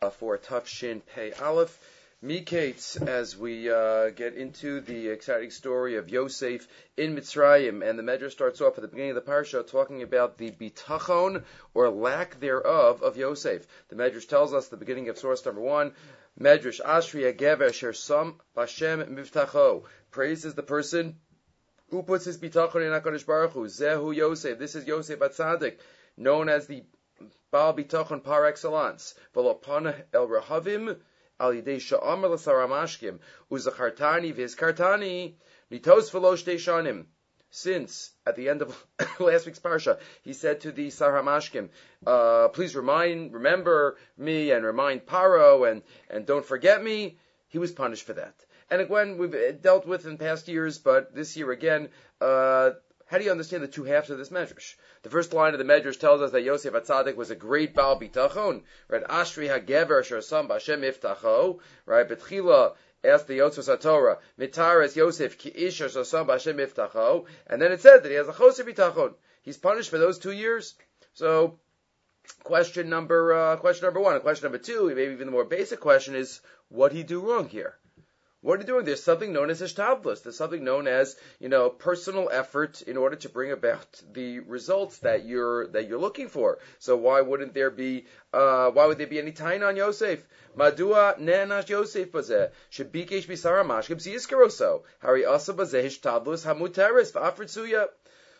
uh, for Tuf Shin Pei Aleph. Mikeitz, as we uh, get into the exciting story of Yosef in Mitzrayim, and the Medrash starts off at the beginning of the parsha talking about the bitachon or lack thereof of Yosef. The Medrash tells us the beginning of source number one. Medrash Ashri Agever Sher Sam Bashem Mivtacho praises the person who puts his bitachon in Hakadosh Baruch Hu. Zehu Yosef. This is Yosef Atzadik, known as the Baal par excellence. V'lopana el Rahavim al yidei sha'amar v'izkartani. Since at the end of last week's parsha, he said to the Saramashkim, uh, "Please remind, remember me, and remind Paro, and and don't forget me." He was punished for that. And again, we've dealt with in past years, but this year again, uh, how do you understand the two halves of this medrash? The first line of the medrash tells us that Yosef Atzadik was a great Baal Bitachon, right? Ashri HaGever Asher Sam B'Hashem Iftacho, right? Betchila asked the Yotzos Torah, Mitares Yosef Ki Ish Asher Sam B'Hashem Iftacho, and then it said that he has a Choser Bitachon. He's punished for those two years. So, question number uh, question number one. And question number two, maybe even the more basic question is, what did he do wrong here? What are you doing? There's something known as ishtablis. There's something known as, you know, personal effort in order to bring about the results that you're that you're looking for. So why wouldn't there be uh, why would there be any tain on Yosef? Madua ne'nash Yosef bazeh shebikesh bisara mashkim siyiskaroso hari asa bazeh ishtablis hamuteris v'afritzuya.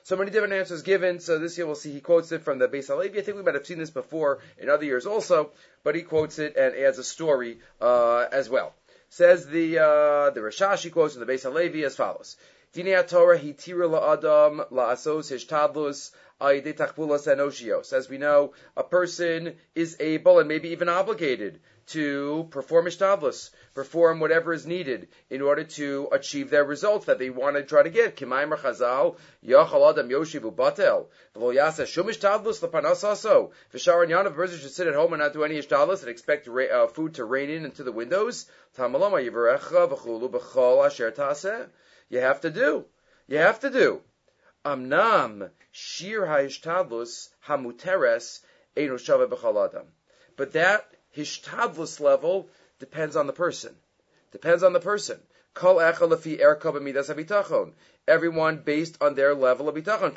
So many different answers given. So this year we'll see he quotes it from the Beis Halevi. I think we might have seen this before in other years also, but he quotes it and adds a story uh, as well. Says the uh, the Rashashi quotes in the Beis Halevi as follows: Dinei Torah hitira la'adam la'asos hishtadlus aydei As we know, a person is able and maybe even obligated to perform ishtadlus, perform whatever is needed in order to achieve their results that they want to try to get. Kimayim Chazal, Yachal Adam Yoshivu Batel, V'lo Yasa Shum ishtadlus l'panasaso. V'sharon Yanav, a person should sit at home and not do any ishtadlus and expect uh, food to rain in into the windows. Tamalama Yivarecha V'chulu B'chol Asher Taseh. You have to do. You have to do. Amnam Shir HaIshtadlus Hamuteres Einu Shava B'chol Adam. But that hishtadlus level depends on the person. Depends on the person. Everyone based on their level of bitachon.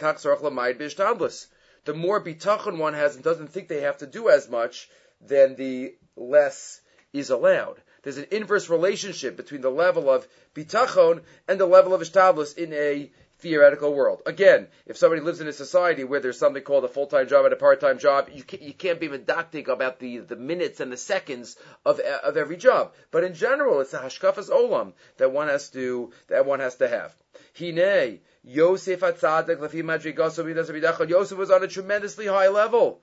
The more bitachon one has and doesn't think they have to do as much, then the less is allowed. There's an inverse relationship between the level of bitachon and the level of ishtadlus in a theoretical world. Again, if somebody lives in a society where there's something called a full-time job and a part-time job, you can't, you can't be medactic about the, the minutes and the seconds of, of every job. But in general, it's a hashkafas olam that one has to, that one has to have. Hine, Yosef Atzadik, Yosef was on a tremendously high level.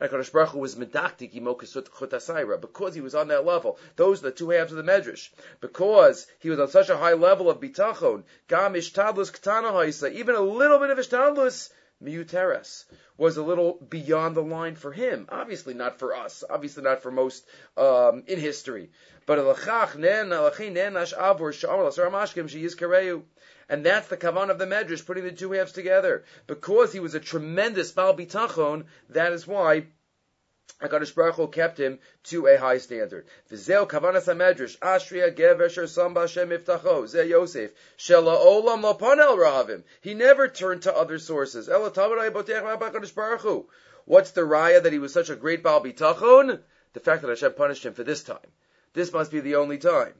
HaKadosh Baruch Hu was medaktik imokesut chutasayra because he was on that level. Those are the two halves of the medrash. Because he was on such a high level of bitachon, gam ishtablus ktana even a little bit of ishtablus, miuteres, was a little beyond the line for him. Obviously not for us. Obviously not for most um, in history. But And that's the kavan of the Medrash, putting the two halves together. Because he was a tremendous Baal Bitachon, that is why HaKadosh Baruch Hu kept him to a high standard. V'zeo kavanas ha-medrash, ashriya gever sher sam b'Hashem iftacho, ze Yosef, shela olam lo panel rahavim. He never turned to other sources. Ela tamadai botech HaKadosh Baruch Hu. What's the raya that he was such a great Baal Bitachon? The fact that Hashem punished him for this time. This must be the only time.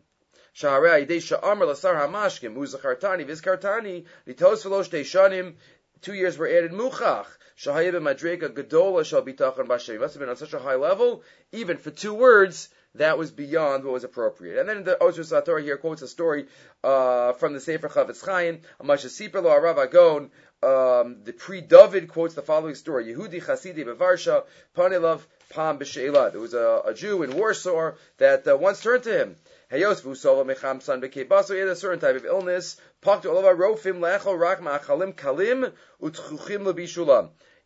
Lasar Hamashkim Uzachartani Vizkartani Litos Shanim. Two years were added Muchach. Shahayib Gadola Shal Bitachon Bashem. Must have been on such a high level, even for two words. That was beyond what was appropriate. And then the Ozer Sator here quotes a story uh, from the Sefer Chavetz Lo Arav Agon, um, the pre-David quotes the following story: Yehudi Chasidi Bevarsha Panilov Pam B'Sheila. There was a, a, Jew in Warsaw that uh, once turned to him He had a certain type of illness. Kalim.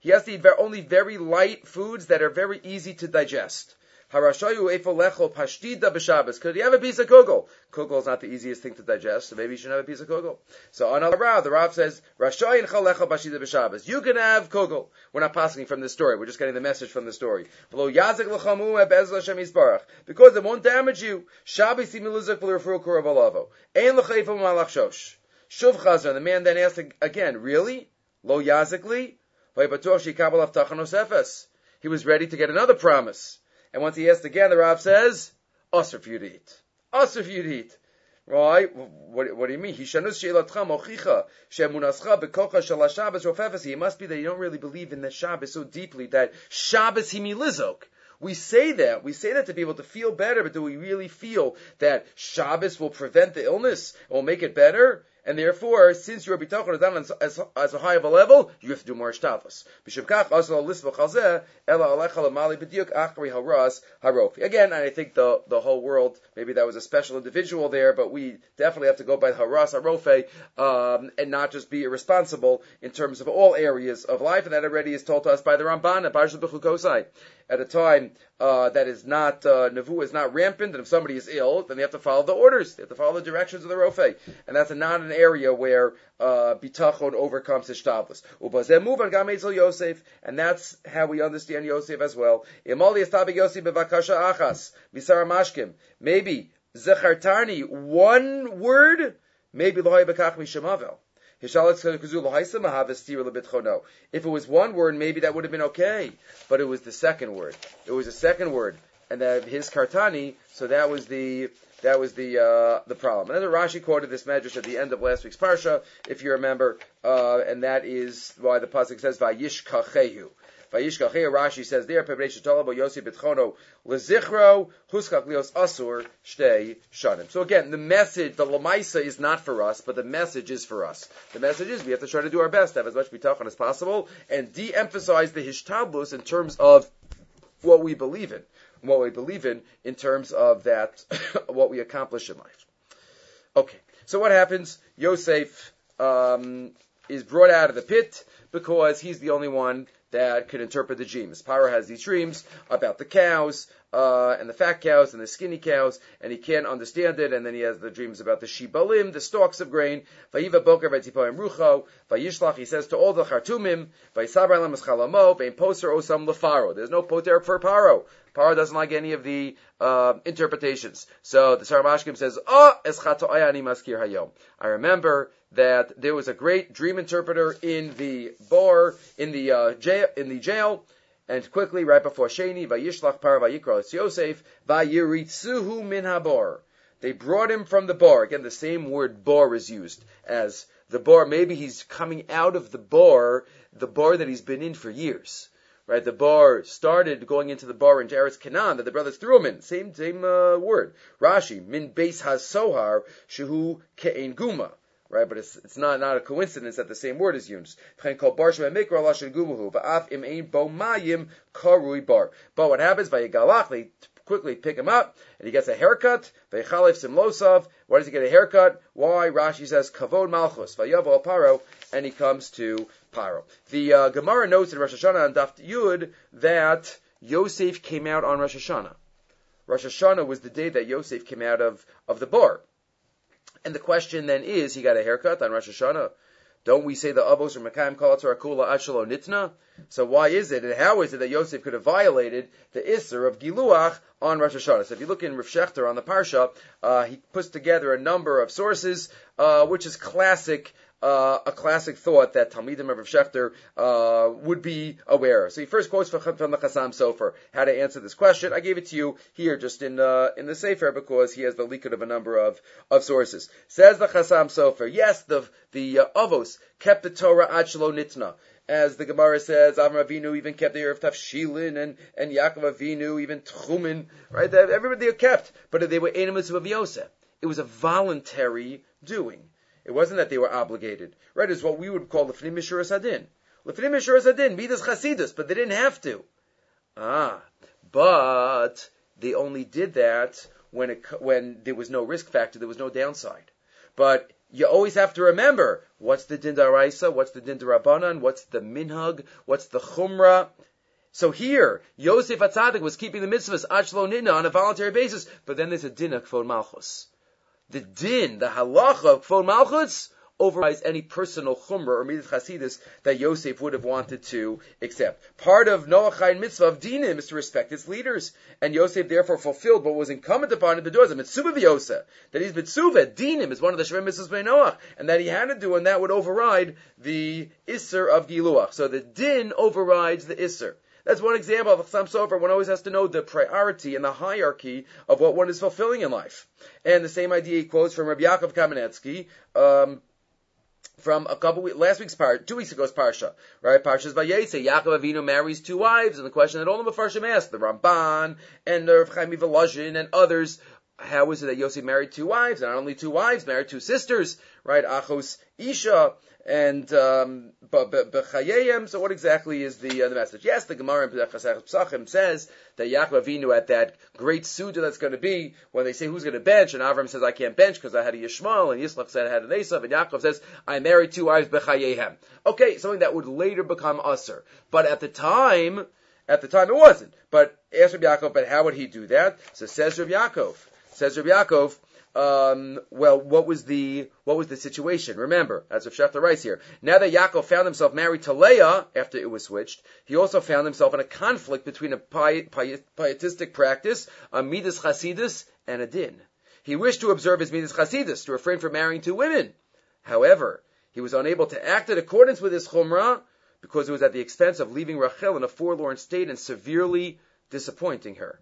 He has to eat only very light foods that are very easy to digest. Could he have a piece of kugel? Kugel is not the easiest thing to digest, so maybe you should have a piece of kugel. So on al Rav, the Rav says. You can have kugel. We're not passing from the story. We're just getting the message from the story. Because it won't damage you. The man then asked again, really? Lo yazikli? He was ready to get another promise. And once he asked again, the Rav says, Usr for you eat. Usr for you eat. Right? What, what do you mean? He must be that you don't really believe in the Shabbos so deeply that Shabbos himilizok. We say that. We say that to be able to feel better, but do we really feel that Shabbos will prevent the illness? Will make it better? And therefore, since your bitachon is done as, as, as, a high of a level, you have to do more shtafas. Again, I think the the whole world, maybe that was a special individual there, but we definitely have to go by haras harofe, um, and not just be irresponsible in terms of all areas of life, and that already is told to us by the Ramban at Parashat Bechukosai at a time uh, that is not uh, nevu is not rampant, and if somebody is ill, then they have to follow the orders. They have to follow the directions of the rofe, and that's not an area where uh, bitachon overcomes hishtavlus. move on gametzel Yosef, and that's how we understand Yosef as well. Imali Yosef bevakasha achas misara. Maybe zechartani one word. Maybe lohay bekach mishamavel. If it was one word, maybe that would have been okay, but it was the second word. It was the second word, and that his kartani. So that was the that was the uh, the problem. And then Rashi quoted this medrash at the end of last week's parsha, if you remember, uh, and that is why the pasuk says Vayishkachehu. Rashi says there, Betchono Lezichro Huskak Lios Asur Shtei Shanim. So again, the message, the Lamaisa is not for us, but the message is for us. The message is we have to try to do our best to have as much bitachon as possible and de-emphasize the Hishtablus in terms of what we believe in, what we believe in in terms of that, what we accomplish in life. Okay, so what happens? Yosef um, is brought out of the pit because he's the only one that could interpret the dreams. Paro has these dreams about the cows, uh, and the fat cows and the skinny cows, and he can't understand it, and then he has the dreams about the shibalim, the stalks of grain, vayiva boker v'tipoim rucho, vayishlach, he says to all the chartumim, vayisabar lemas chalamo, vein poser osam lefaro. There's no poter for paro. Paro doesn't like any of the uh, interpretations. So the Saramashkim says, Oh, eschato ayani maskir hayom. I remember that there was a great dream interpreter in the bar, in the uh, jail, in the jail, and quickly, right before Sheni, Vayishlach Par Vayikra Yosef, Vayiritzuhu min habar. They brought him from the bar. Again, the same word bar is used as the bar. Maybe he's coming out of the bar, the bar that he's been in for years. Right, the bar started going into the bar in Eretz Canaan that the brothers threw him in. Same same uh, word. Rashi min beis hasohar shehu ke'en guma right? But it's, it's not, not a coincidence that the same word is used. But what happens? They quickly pick him up, and he gets a haircut. Why does he get a haircut? Why? Rashi says kavod malchus vayavo paro, and he comes to paro. The uh, Gemara notes in Rosh Hashanah and Daf Yud that Yosef came out on Rosh Hashanah. Rosh Hashanah was the day that Yosef came out of, of the bar. And the question then is, he got a haircut on Rosh Hashanah. Don't we say the Avos or Mekayim Kalatar Akula Achalo Nitna? So why is it and how is it that Yosef could have violated the Isser of Giluach on Rosh Hashanah? So if you look in Rav Shechter on the Parsha, uh, he puts together a number of sources, uh, which is classic uh, a classic thought that Talmidim of Rav uh, would be aware of. So he first quotes from, the Chassam Sofer how to answer this question. I gave it to you here just in uh, in the Sefer because he has the likud of a number of, of sources. Says the Chassam Sofer, yes, the the uh, Avos kept the Torah ad nitna as the Gemara says, Avram Avinu even kept the Eruv Tavshilin, and, and Yaakov Avinu even Tchumen, right? Everybody kept, but they were enemies of Yosef. It was a voluntary doing. It wasn't that they were obligated. Right? It's what we would call the Mishuras Adin. Lefnim Mishuras Adin, Midas Chasidus, but they didn't have to. Ah, but they only did that when it, when there was no risk factor, there was no downside. But you always have to remember what's the din daraisa, what's the din rabbanan, what's the minhag, what's the chumrah. So here, Yosef Atzadik was keeping the mitzvahs Achlo Nina on a voluntary basis, but then there's a din of Malchus. The din, the halacha of Kvod Malchus, overrides any personal chumrah or mitzvah chasidus that Yosef would have wanted to accept. Part of Noachai mitzvah of dinim is to respect its leaders, and Yosef therefore fulfilled what was incumbent upon him to do as a mitzvah. That he's mitzvah, dinim is one of the Shem mitzvahs by Noach, and that he had to do, and that would override the isser of Giluach. So the din overrides the isser. That's one example of Chassam Sofer. One always has to know the priority and the hierarchy of what one is fulfilling in life. And the same idea he quotes from Rabbi Yaakov Kamenetsky, um, from a couple weeks, last week's part, two weeks ago's parsha, right? Parsha's Vayetze, Yaakov Avinu marries two wives, and the question that all the Mepharshim asked, the Ramban and the Chaim Volozhin and others, how is it that Yosef married two wives, and not only two wives, married two sisters, right? Achos Isha, and um, b'chayayim. So what exactly is the uh, the message? Yes, the Gemara in Pesachim says that Yaakov Avinu at that great suda that's going to be when they say who's going to bench, and Avram says I can't bench because I had a Yishmael, and Yislach said I had an Esav, and Yaakov says I married two wives b'chayayim. Okay, something that would later become usher, but at the time. At the time, it wasn't. But ask Rabbi Yaakov, but how would he do that? So says Rabbi Yaakov. Says Rabbi Yaakov, um, well, what was the what was the situation? Remember, as Rav Shechter writes here, now that Yaakov found himself married to Leah after it was switched, he also found himself in a conflict between a pietistic practice, a midas chasidus, and a din. He wished to observe his midas chasidus, to refrain from marrying two women. However, he was unable to act in accordance with his chumrah because it was at the expense of leaving Rachel in a forlorn state and severely disappointing her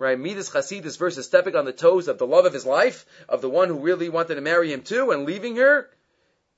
right? Midas Chasidus versus stepping on the toes of the love of his life, of the one who really wanted to marry him too, and leaving her.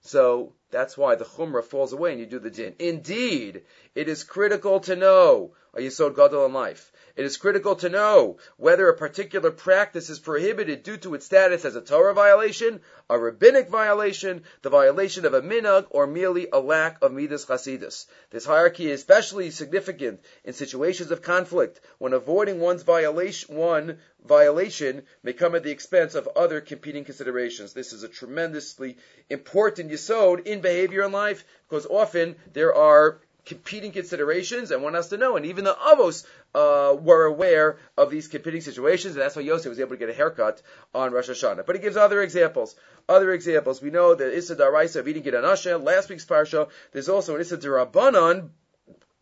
So that's why the chumrah falls away and you do the din. Indeed, it is critical to know a yisod gadol in life it is critical to know whether a particular practice is prohibited due to its status as a Torah violation, a rabbinic violation, the violation of a minhag, or merely a lack of midas chasidus. This hierarchy is especially significant in situations of conflict, when avoiding one's violation, one violation may come at the expense of other competing considerations. This is a tremendously important yisod in behavior and life, because often there are competing considerations, and one has to know. And even the Avos uh, were aware of these competing situations, and that's why Yosef was able to get a haircut on Rosh Hashanah. But he gives other examples. Other examples. We know that Issa Daraisa of eating Gidanasha, last week's parsha, there's also an Issa Darabanan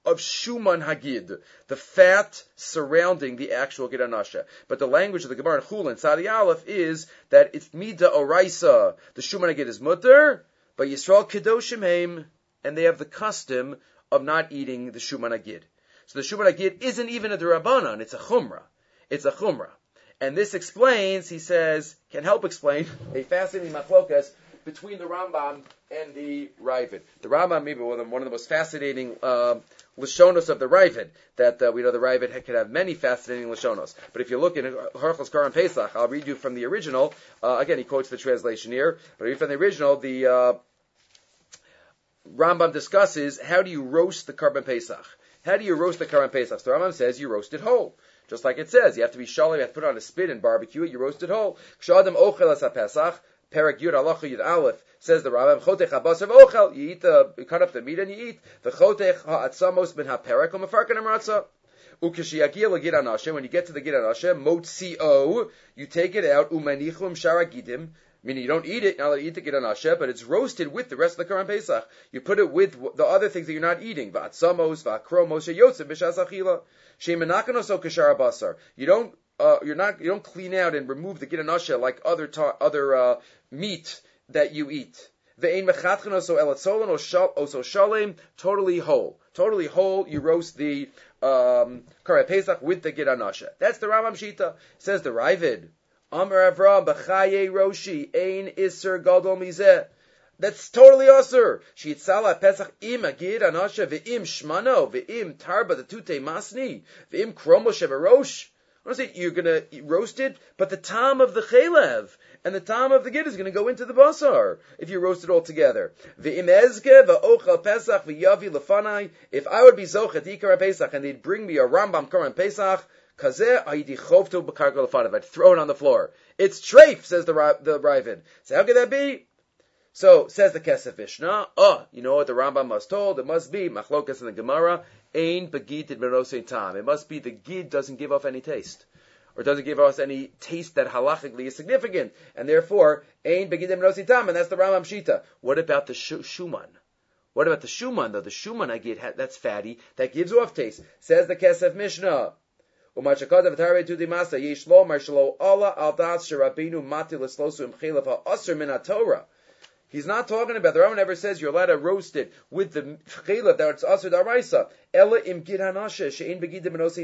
of Shuman Hagid, the fat surrounding the actual Gidanasha. But the language of the Gemara in Chullin Sadi Aleph is that it's Mida Oraisa. The Shuman Hagid is mutter, but Yisrael Kedoshim Haim, and they have the custom of not eating the Shuman Agid. So the Shuman Agid isn't even a Durabanan, it's a Chumrah. It's a Chumrah. And this explains, he says, can help explain a fascinating machlokas between the Rambam and the Ravid. The Rambam, maybe one of the most fascinating uh, of the Ravid, that uh, we know the Ravid could have many fascinating Lashonos. But if you look in Harchos Karan Pesach, I'll read you from the original. Uh, again, he quotes the translation here, but read from the original, the uh, Rambam discusses how do you roast the Karban Pesach? How do you roast the Karban Pesach? So Rambam says you roast it whole. Just like it says, you have to be shalom, you have to put it on a spit and barbecue it, you roast it whole. Kshadam ochel as Pesach, Perak Yud Alacha Yud Aleph, says the Rambam, Chotech habasav ochel, you eat the, you cut up the meat and you eat. The Chotech ha'atzamos ben ha'perak, u'mefarkan amratza. When you get to the Gid Anashem, Motzio, you take it out, Umanichum Sharagidim, meaning you don't eat it, not eat the Gidanashe, but it's roasted with the rest of the Korban Pesach. You put it with the other things that you're not eating. V'atzamos, v'akromos, sheyotzim, b'shas achila. Shemenakanoso kashara basar. You don't, uh, you're not, you don't clean out and remove the Gidanashe like other, ta- other, uh, meat that you eat. Ve'ein mechatchanoso elatzolan oso shalem, totally whole. Totally whole, you roast the, um, Korban Pesach with the Gidanashe. That's the Rambam Shita. Says the Ravid. Amar Avram b'chaye roshi ein iser gadol mizeh. That's totally usher. Shitzala Pesach im agid anasha ve'im shmano ve'im tarba the tute masni ve'im kromo shevarosh. I say you're gonna roast it, but the tom of the chalev and the tom of the gid is gonna go into the basar if you roast it all together. Ve'im ezge ve'ochel Pesach ve'yavi lefanai. If I would be zochet ikar Pesach and they'd bring me a Rambam Korban Pesach, I'd throw it on the floor. It's treif, says the the Ravid. So how could that be? So says the Kesef Mishnah. Oh, you know what the Rambam must told? It must be machlokas in the Gemara. Ain begid it tam. It must be the gid doesn't give off any taste or doesn't give us any taste that halachically is significant, and therefore, ain begidim tam, and that's the Rambam Shita. What about the shuman? What about the shuman though? The shuman I get that's fatty, that gives off taste. Says the Kesef Mishnah. He's not talking about, the Rambam never says you're allowed to roast it with the chayla that's asr daraisa. Ella im gid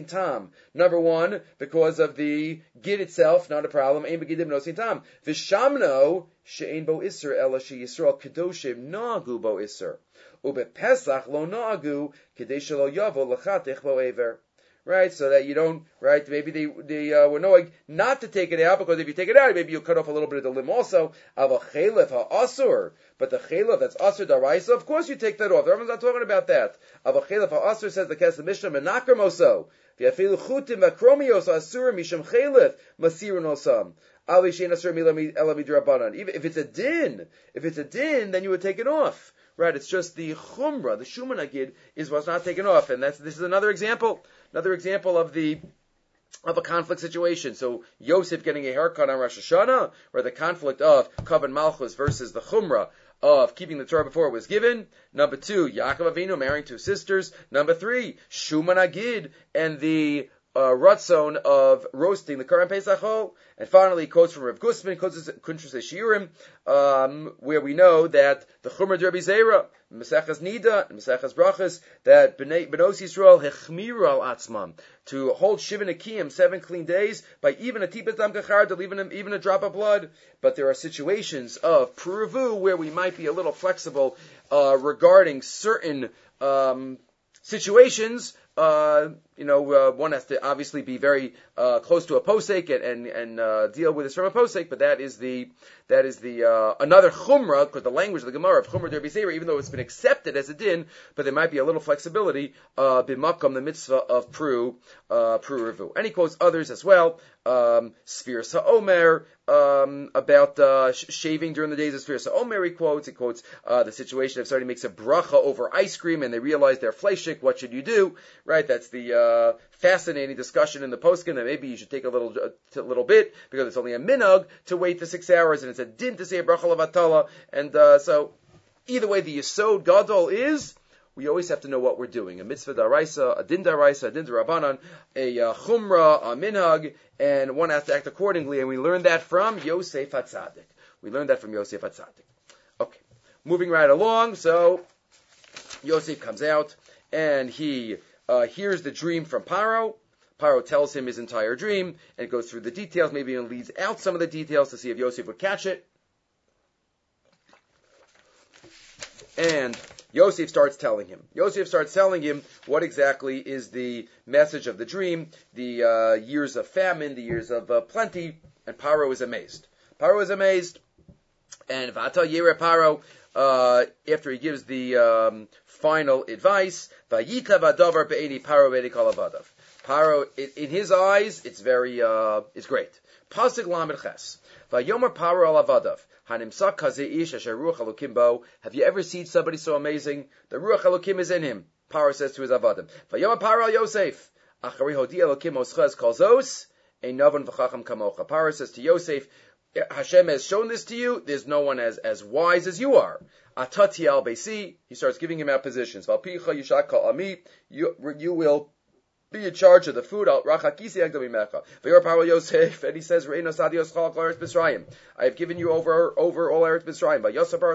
tam. Number one, because of the gid itself, not a problem. Ein begidim nosin tam. Vishamno bo iser ella she yisrael nagu bo iser. Ube pesach lo nagu kadesh yavo lachatich bo right? So that you don't, right? Maybe they they uh, were knowing not to take it out because if you take it out, maybe you'll cut off a little bit of the limb also. Of a chalef asur, but the chalef that's asur daraisa, of course you take that off. Rambam's not talking about that. Of a chalef asur says the Kesef Mishnah menaker moso. V'yafilu chutim akromios asur misham chalef masirun osam. Even if it's a din, if it's a din, then you would take it off. Right, it's just the chumrah, the shuman agid, is what's not taken off, and that's this is another example, another example of the of a conflict situation. So Yosef getting a haircut on Rosh Hashanah, or the conflict of Kavan Malchus versus the chumrah of keeping the Torah before it was given. Number two, Yaakov Avinu marrying two sisters. Number three, Shuman Agid and the uh, Ratzon of roasting the current Pesachol. And finally, quotes from Rav Gustman, quotes Kuntrus Shiurim, um, where we know that the Chumra Derbi Zera, Mesechas Nida, and Mesechas Brachas, that Benos Yisrael hechmiru al atzmam, to hold Shivan Akiyim, seven clean days, by even a tipet dam to even, even a drop of blood. But there are situations of Puravu where we might be a little flexible uh, regarding certain um, situations uh, you know, uh, one has to obviously be very uh, close to a posek and and, and uh, deal with this from a posek, but that is the that is the uh, another chumrah because the language of the Gemara of chumrah derby even though it's been accepted as a din, but there might be a little flexibility uh, bimakam the mitzvah of pru uh, pru revu. And he quotes others as well. Um, Sphere Sa'omer, um, about uh, sh- shaving during the days of Sphere Sa'omer, he quotes. He quotes uh, the situation if somebody makes a bracha over ice cream and they realize they're fleshik, what should you do? Right? That's the uh, fascinating discussion in the poskin that maybe you should take a little a little bit because it's only a minug to wait the six hours and it's a din to say a bracha levatala. And uh, so either way, the yisod gadol is we always have to know what we're doing. A mitzvah daraisa, a din daraisa, a din darabanan, a uh, chumrah, a minhag, and one has to act accordingly. And we learn that from Yosef Hatzadik. We learned that from Yosef Hatzadik. Okay, moving right along. So Yosef comes out and he uh, hears the dream from Paro. Paro tells him his entire dream and goes through the details, maybe even leads out some of the details to see if Yosef would catch it. And Yosef starts telling him. Yosef starts telling him what exactly is the message of the dream, the uh, years of famine, the years of uh, plenty, and Paro is amazed. Paro is amazed, and Vata Yere Paro, uh, after he gives the um, final advice, Vayita Vadavar Be'edi Paro Be'edi Kalavadav. Paro, in his eyes, it's very, uh, it's great. Pasig Lamed Ches. Vayomer Paro Alavadav. Have you ever seen somebody so amazing? The Ruach Elokim is in him. Paro says to his Avadim. Vayomer Paro Yosef. Achari Hodi Elokim Oschaz Kalzos. Ein Navon V'chacham Kamocha. Paro says to Yosef, Hashem has shown this to you. There's no one as, as wise as you are. Atati al He starts giving him out positions. Valpicha. You, you will be in charge of the food. Yosef, and he says, I have given you over over all Eretz Mitzrayim.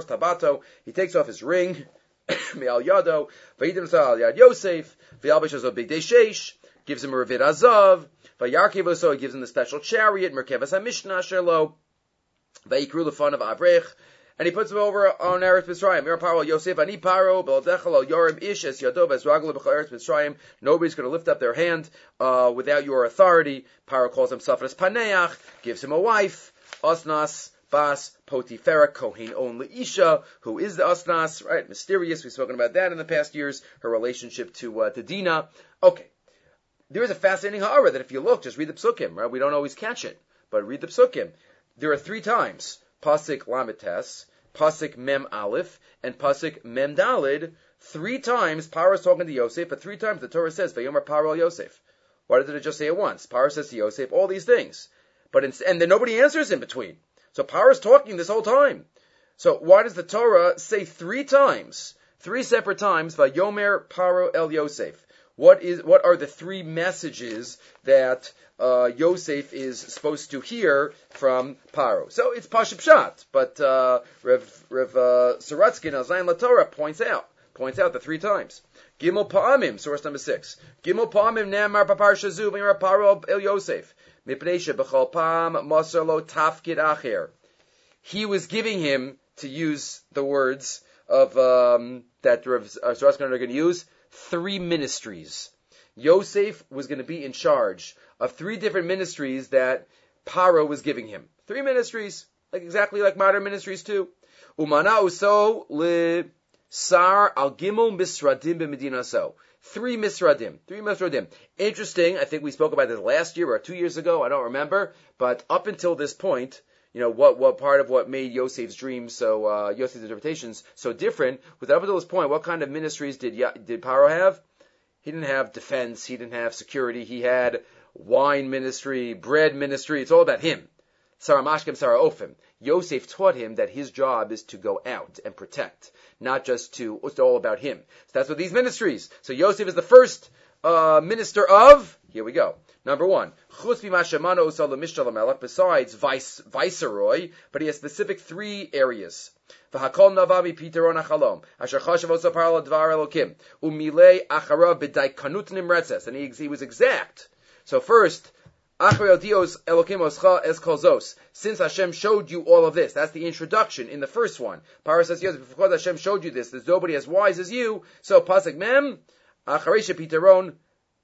tabato. He takes off his ring. Me'al yado. Yad Yosef. V'yalbish big sheish. Gives him a revid azav. V'yarkiv so he gives him the special chariot. Merkevas hamishna shelo. V'yikru the fun of Avrech and he puts him over on Eretz Mitzrayim. Mir Paro Yosef Ani Paro Beldechel Yorim Ish Es Yadov Es Ragul Eretz Mitzrayim. Nobody's going to lift up their hand uh, without your authority. Paro calls himself as Paneach, gives him a wife, Osnas. Bas Potifera Kohen only Isha, who is the Asnas, right? Mysterious. We've spoken about that in the past years. Her relationship to uh, to Dina. Okay, there is a fascinating ha'ara that if you look, just read the psukim, right? We don't always catch it, but read the psukim. There are three times pasuk lamites Pasik Mem Aleph, and Pasik Mem Dalid, three times Paro is talking to Yosef, but three times the Torah says, Vayomer Paro el Yosef. Why did it just say it once? Paro says to Yosef all these things. But in, and then nobody answers in between. So Paro is talking this whole time. So why does the Torah say three times, three separate times, Vayomer Paro El Yosef? What is what are the three messages that uh, Yosef is supposed to hear from Paro? So it's Paship Shat, but uh, Rev, Rev uh, Sorotzkin Al Latorah points out points out the three times. Gimel Pa'amim, source number six. Gimel Pa'amim Namar Papar Shazu Paro El Yosef Mipnei B'Chol Pam Masar Lo Tafkid Acher. He was giving him to use the words of um, that Rav Sorotzkin are going to use three ministries. Yosef was going to be in charge of three different ministries that Paro was giving him. Three ministries, like exactly like modern ministries too. Umana uso le sar al gimel misradim b'medina so. Three misradim, three misradim. Interesting. I think we spoke about this last year or two years ago. I don't remember. But up until this point, you know, what, what part of what made Yosef's dreams so, uh, Yosef's interpretations so different was up until this point, what kind of ministries did, did Paro have? He didn't have defense, he didn't have security, he had wine ministry, bread ministry, it's all about him. Sarah Mashkem, Sarah Ofim. Yosef taught him that his job is to go out and protect, not just to, it's all about him. So that's what these ministries. So Yosef is the first, uh, minister of, here we go. Number one, besides vice, viceroy, but he has specific three areas. And he, he was exact. So first. Since Hashem showed you all of this, that's the introduction in the first one. Parah says, yes, because Hashem showed you this, there's nobody as wise as you. So pasuk mem, acharesha piteron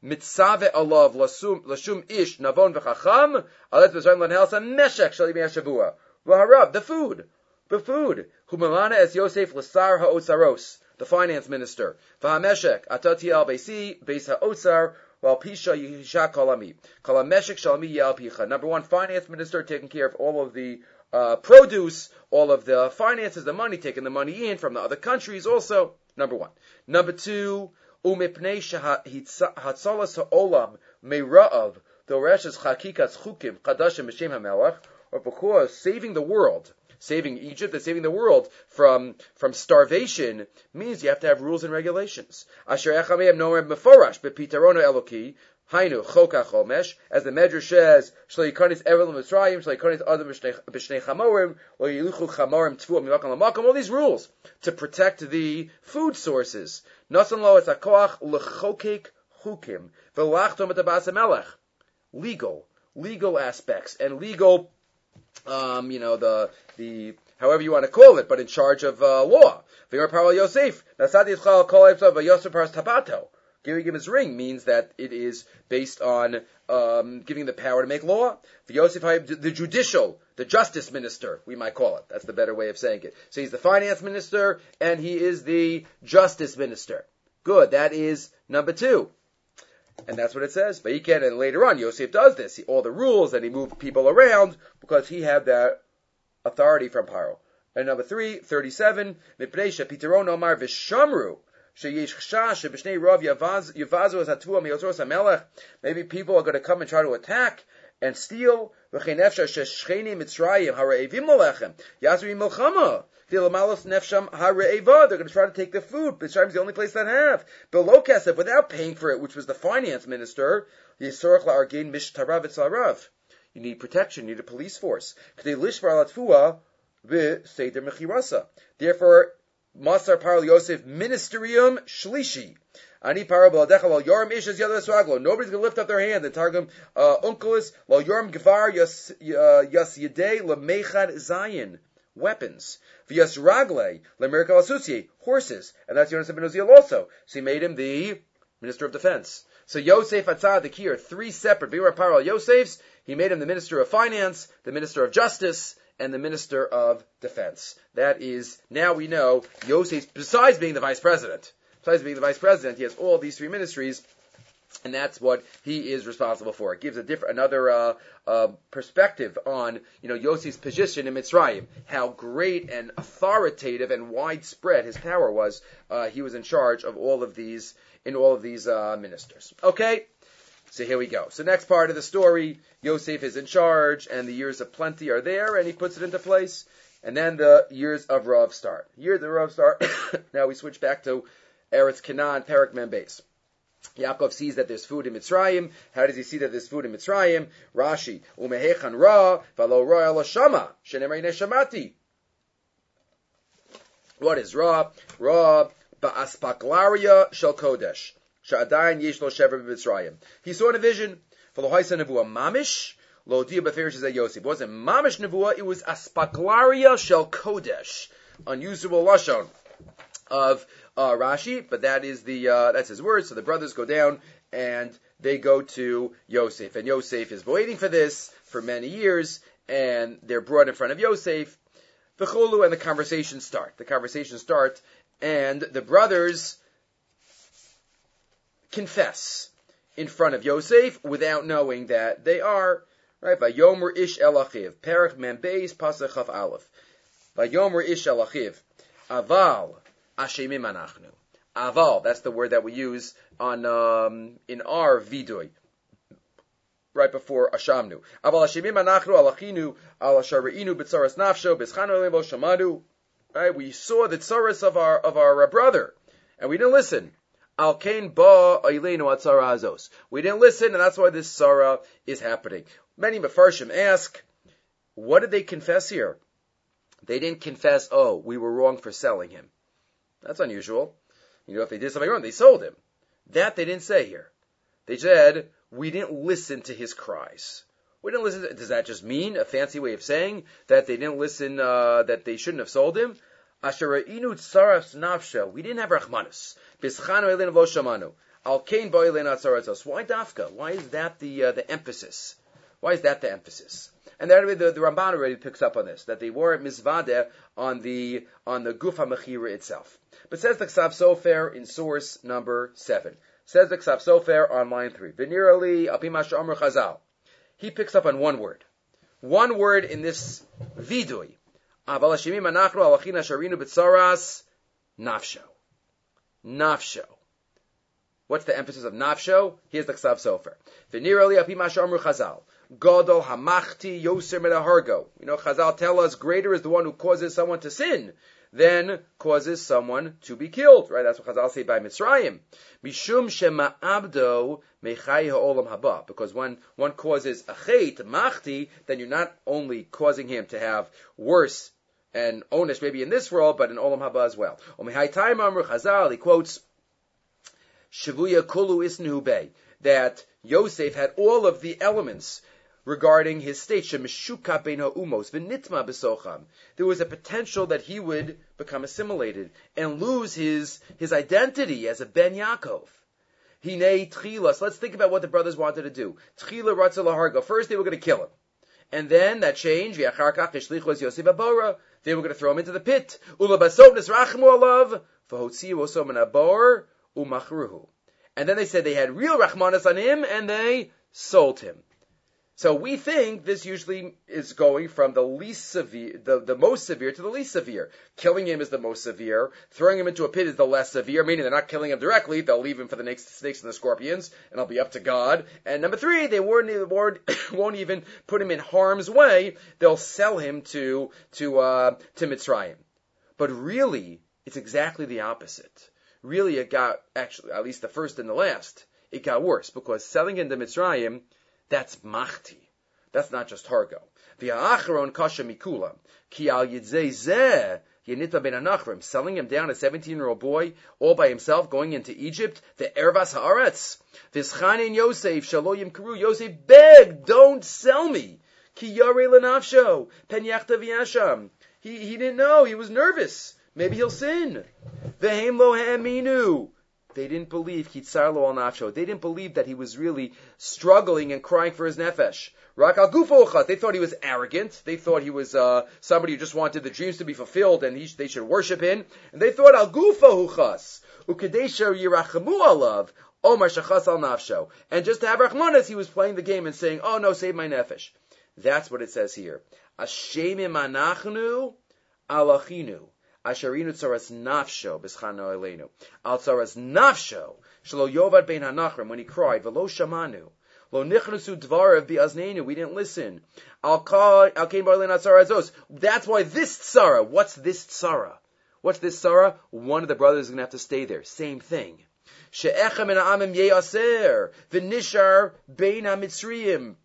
mitzave alav lashum ish navon v'chacham alet v'zayim lanhelsa meshek shalim yashavua v'harav the food the food. Humalana es Yosef lasar ha'otzaros the finance minister. V'hameshek atati al beisi beis ha'otzar while pisha yisha kalami kalameshek shalami yal picha number one finance minister taking care of all of the uh, produce, all of the finances, the money, taking the money in from the other countries also, number one. Number two, Umipnei Hatzalas Ha'olam Meira'av Doresh's Chakikas Chukim Chadashim B'Shem HaMelech, or because saving the world, saving Egypt and saving the world from, from starvation means you have to have rules and regulations. Hainu choka chomesh, as the Medrash says, mitzrayim, adam b'shnei chamorim, or yiluchu chamorim lamakom, all these rules to protect the food sources. Nasan lo. Legal, legal aspects, and legal, um, you know, the, the, however you want to call it, but in charge of uh, law. V'yor paral Yosef, nasadi yitzchal kol Yosef paras tabato giving him his ring means that it is based on um, giving the power to make law. For Yosef the judicial, the justice minister, we might call it. That's the better way of saying it. So he's the finance minister and he is the justice minister. Good. That is number two. And that's what it says. But he can, and later on, Yosef does this. He, all the rules, and he moved people around because he had that authority from Paro. And number three, 37, Mipnei Piteron Omar Vishamru. Maybe people are going to come and try to attack and steal. They're going to try to take the food. Mitzrayim is the only place that have. Below Kesef, without paying for it, which was the finance minister, you need protection, you need a police force. Therefore, Masar Par Yosef Ministerium Shlishi. Ani para baladecha lo yoram ish as yada swaglo. Nobody's gonna lift up their hand. The targum uh, Onkelos lo yoram gvar yas uh, yas yedei lemechad zayin. Weapons. Vyas ragle lemerika asusi horses, and that's Yonas ben Uziel also. So he made him the minister of defense. So Yosef Atzadik here, three separate Bira Paral Yosefs. He made him the minister of finance, the minister of justice, and the Minister of Defense. That is, now we know Yosef, besides being the Vice President, besides being the Vice President, he has all these three ministries and that's what he is responsible for. It gives a different, another uh, uh, perspective on you know Yosef's position in Mitzrayim, how great and authoritative and widespread his power was. Uh, he was in charge of all of these in all of these uh, ministers. Okay, so here we go. So next part of the story, Yosef is in charge, and the years of plenty are there, and he puts it into place. And then the years of Rav start. Years of Rav start. now we switch back to Eretz Canaan, Perak Membeis. Yaakov sees that there's food in Mitzrayim. How does he see that there's food in Mitzrayim? Rashi, umehechan ra, valo el shama, neshamati. What is ra? Ra ba'aspaklaria shel kodesh. Sha'adayin yesh lo shever b'Mitzrayim. He saw in a vision, v'lo haisa nevuah mamish, lo dia b'ferish Yosef. It wasn't mamish nevuah, it was aspaklaria shel kodesh. Unusable lashon of uh, Rashi, but that is the uh, that's his word. So the brothers go down and they go to Yosef, and Yosef is waiting for this for many years, and they're brought in front of Yosef. V'chulu, and the conversation start. The conversation start, and the brothers confess in front of Yosef without knowing that they are right. Vayomer ish elachiv, perach membeis pasach aleph. Vayomer ish elachiv, aval Ashemim anachnu. Aval, that's the word that we use on um, in our vidui, right before Ashamnu. Aval Ashemim anachnu alachinu al ashareinu b'tzaras nafsho b'schanu levo shamadu. Right, we saw the tzaras of our of our brother, and we didn't listen. Al kain ba. We didn't listen, and that's why this tzara is happening. Many mafarshim ask, what did they confess here? They didn't confess, oh, we were wrong for selling him. That's unusual. You know, if they did something wrong, they sold him. That they didn't say here. They said, we didn't listen to his cries. We didn't listen. To, does that just mean a fancy way of saying that they didn't listen, uh, that they shouldn't have sold him? We didn't have rachmanus. Elin lo shamanu. Al bo'elin atzaratzos. Why dafka? Why is that the, uh, the emphasis? Why is that the emphasis? And that the, the Ramban already picks up on this, that they weren't on the on the gufa mechira itself. But says the Ksav Sofer in source number seven. Says the Ksav Sofer on line three. Venirali apimash Amr Chazal. He picks up on one word. One word in this vidui. Aval anachnu alachina sharinu b'tzaras nafsho. Nafsho. What's the emphasis of nafsho? Here's the Ksav Sofer. Venirali apimash Amr Chazal. Godol hamachti yoser medahargo. You know, Chazal tell us greater is the one who causes someone to sin than causes someone to be killed. Right? That's what Chazal say by Mitzrayim. Mishum shema abdo mechai ha'olam haba. Because when one causes a chait, machti, then you're not only causing him to have worse and onish maybe in this world, but in olam haba as well. Omihai time amr he quotes, Shavuya kulu isnu that Yosef had all of the elements regarding his state. Bein umos v'nitma besocham. There was a potential that he would become assimilated and lose his his identity as a Ben Yaakov. Let's think about what the brothers wanted to do. Tchila ratzalaharga. First, they were going to kill him. And then that changed. They were going to throw him into the pit. And then they said they had real rachmanis on him, and they sold him. So we think this usually is going from the least severe, the, the most severe to the least severe. Killing him is the most severe. Throwing him into a pit is the less severe, meaning they're not killing him directly. They'll leave him for the next snakes and the scorpions, and I'll be up to God. And number three, they won't, won't, won't even put him in harm's way. They'll sell him to, to, uh, to Mitzrayim. But really, it's exactly the opposite. Really, it got, actually, at least the first and the last, it got worse, because selling him to Mitzrayim, that's machti. That's not just hargo. V'ha'acharon kasha mikula. Ki al yidzei zeh Yenita ben Anachrim, selling him down a 17-year-old boy, all by himself, going into Egypt, the Ervas Haaretz. V'schanin Yosef, shaloyim karu, Yosef begged, don't sell me. Ki yare lenafsho, pen yachta v'yasham. He, he didn't know, he was nervous. Maybe he'll sin. V'hem lo ha'aminu. They didn't believe Kitzarlo al Nafsho. They didn't believe that he was really struggling and crying for his nefesh. Rak al They thought he was arrogant. They thought he was uh, somebody who just wanted the dreams to be fulfilled and he, they should worship him. And they thought al Gufohuchas. Ukadesha yirachamu alav. Omar Shachas al Nafsho. And just to have Rachmanas, he was playing the game and saying, oh no, save my nefesh. That's what it says here. Ashemim anachnu alachinu. Asherinu tzaras nafsho b'schano elenu. Al tzaras nafsho shelo yovad bein hanachrim when he cried velo shamanu. Lo nichnusu dvarav bi'aznenu. We didn't listen. Al kain barlin azos. That's why this tzara. What's this tzara? What's this tzara? One of the brothers is going to have to stay there. Same thing. She'echem en ha'amim ye'aser. V'nishar bein ha'mitzriyim.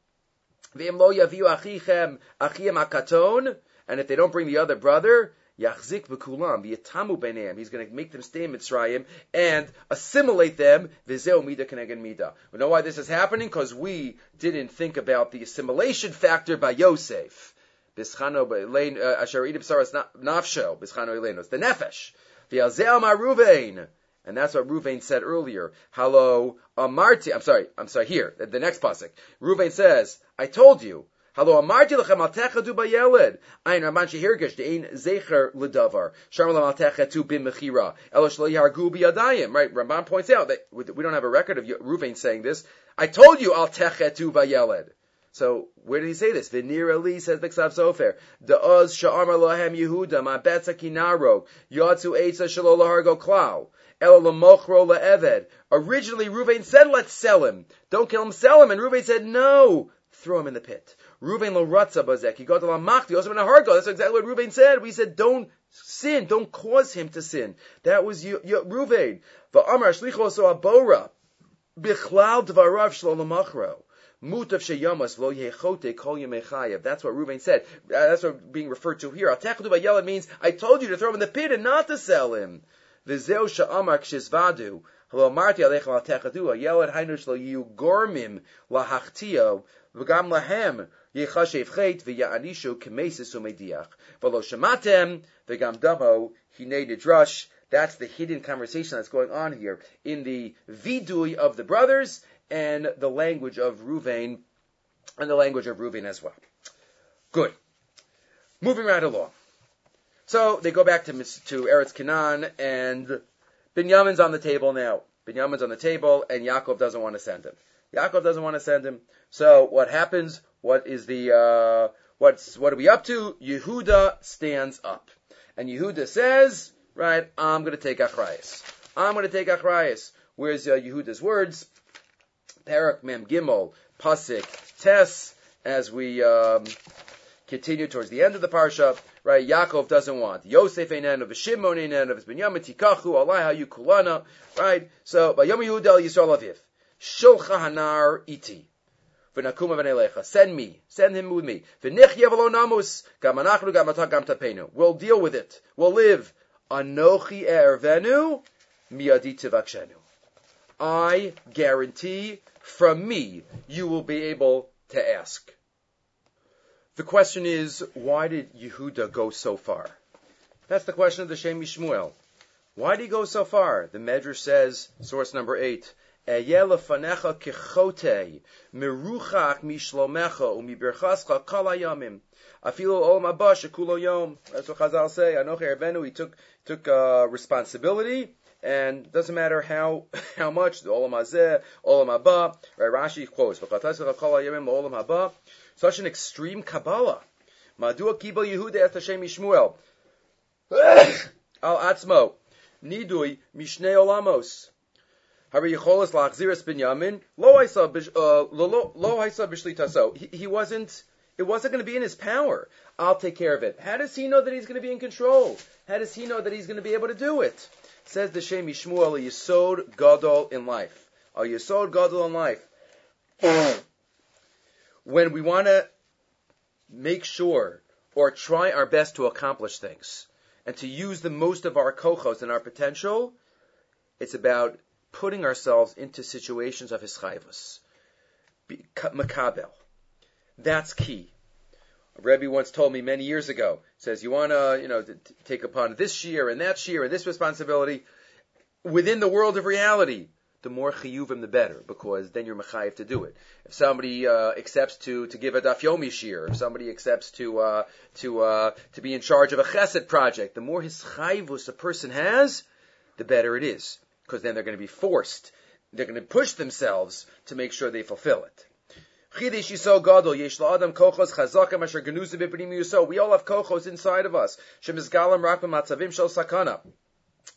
V'im lo yaviu achichem achiem akaton. And if they don't bring the other brother, Yachzik v'kulam v'yatamu b'neim. He's going to make them stay in Mitzrayim and assimilate them. V'zeu mida keneged mida. We know why this is happening because we didn't think about the assimilation factor by Yosef. Bischano b'lein uh, asher idim saras nafsho bischano elenos the nefesh. V'yalzeu ma And that's what Ruvain said earlier. Hello, Amarti. I'm sorry. I'm sorry. Here, the, the next pasuk. Ruvain says, "I told you." Halo amarti lechem al techadu bayeled. Ein Ramban shehirgish de'ein zecher ledavar. Sharmal al techatu b'mechira. Elo shlo yargu biyadayim. Right, Ramban points out that we don't have a record of Ruvain saying this. I told you al techatu bayeled. So where did he say this? Vinir Ali says the Ksav Sofer. Da'oz sha'amar lahem Yehuda ma betza kinaro yatsu eitza shalo lahargo klau. Originally, Ruvain said, let's sell him. Don't kill him, sell him. And Ruvain said, no, throw him in the pit. Ruvain lo ratza bazek. He got the lamachti. Also in a hargo. That's exactly what Ruvain said. We said, don't sin. Don't cause him to sin. That was you, you Ruvain. Va'amar shlicho so abora. Bichlal dvarav shlo lamachro. Mutav sheyamas lo yechote kol yemechayev. That's what Ruvain said. Uh, that's what being referred to here. Atechadu vayelad means, I told you to throw him in the pit and not to sell him. V'zeu sha'amar kshizvadu. Hello, Marti alechem al techadu. Ayelad hainu shlo yu gormim lahachtiyo. V'gam lahem Yechashev Chet v'ya'anishu k'mesis umediach. V'lo shematem v'gam damo hinei nidrash. That's the hidden conversation that's going on here in the vidui of the brothers and the language of Ruvain and the language of Ruvain as well. Good. Moving right along. So they go back to to Eretz Canaan and Binyamin's on the table now. Binyamin's on the table and Yaakov doesn't want to send him. Yaakov doesn't want to send him. So what happens? What is the uh, what's what are we up to? Yehuda stands up, and Yehuda says, "Right, I'm going to take achrayas. I'm going to take achrayas." Where's uh, Yehuda's words? Parak Mem Gimel Pasik Tes. As we um, continue towards the end of the parsha, right? Yaakov doesn't want Yosef of Shimon of Binyamin Tikachu Allah Kulana, right? So by Yom Yehuda Yisrael Aviv. Shulcha hanar iti. V'nakuma v'nelecha. Send me. Send him with me. V'nichya v'lo namus. Gam anachnu gam gam tapenu. We'll deal with it. We'll live. Anochi ervenu miyadi tivakshenu. I guarantee from me you will be able to ask. The question is, why did Yehuda go so far? That's the question of the Shem Shmuel. Why did he go so far? The Medrash says, source number eight, That's what Chazal say. Anoch ervenu. He took took uh, responsibility, and doesn't matter how how much. The olam hazeh, olam haba. Right? Rashi quotes. Such an extreme Kabbalah. Al atzmo. Nidui mishnei olamos. Uh, he wasn't, it wasn't going to be in his power. I'll take care of it. How does he know that he's going to be in control? How does he know that he's going to be able to do it? Says the Shem MiShmuel, Yisod Gadol in life. A Yisod Gadol in life. when we want to make sure or try our best to accomplish things and to use the most of our kochos and our potential, it's about putting ourselves into situations of hischayvus. Makabel. That's key. A Rebbe once told me many years ago, says, you want to, you know, take upon this year and that year and this responsibility within the world of reality. The more chiyuvim, the better, because then you're mechayiv to do it. If somebody uh, accepts to to give a daf yomi shir, if somebody accepts to uh, to uh, to be in charge of a chesed project, the more his chayvus a person has, the better it is because then they're going to be forced they're going to push themselves to make sure they fulfill it. We all have kochos inside of us.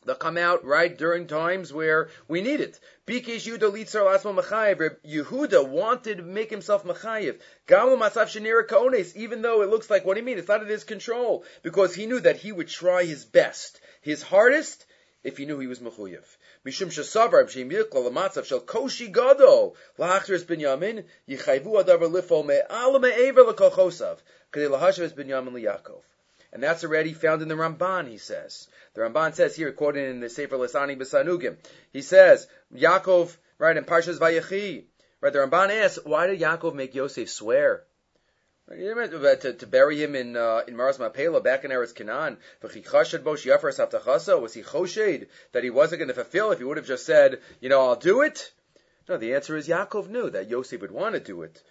They'll come out right during times where we need it. Yehuda. Yehuda wanted to make himself shenira kones, even though it looks like what do you mean? It's not in his control because he knew that he would try his best, his hardest, if he knew he was mechuyev. Mishum shesavar b'shem yikla l'matzav shel koshi gadol lahachris binyamin yichayvu adavar lifol me'al me'ever l'kochosav kadei lahashav binyamin liyakov. And that's already found in the Ramban, he says. The Ramban says here, quoted in the Sefer Lisani B'Sanugim, he says, Yaakov, right, in Parshas Vayechi, right, the Ramban asks, why did Yaakov make Yosef swear? To, to, bury him in uh, in Maras Mapela back in Eretz Canaan. Was he choshed that he wasn't going to fulfill if he would have just said, you know, I'll do it? No, the answer is Yaakov knew that Yosef would want to do it.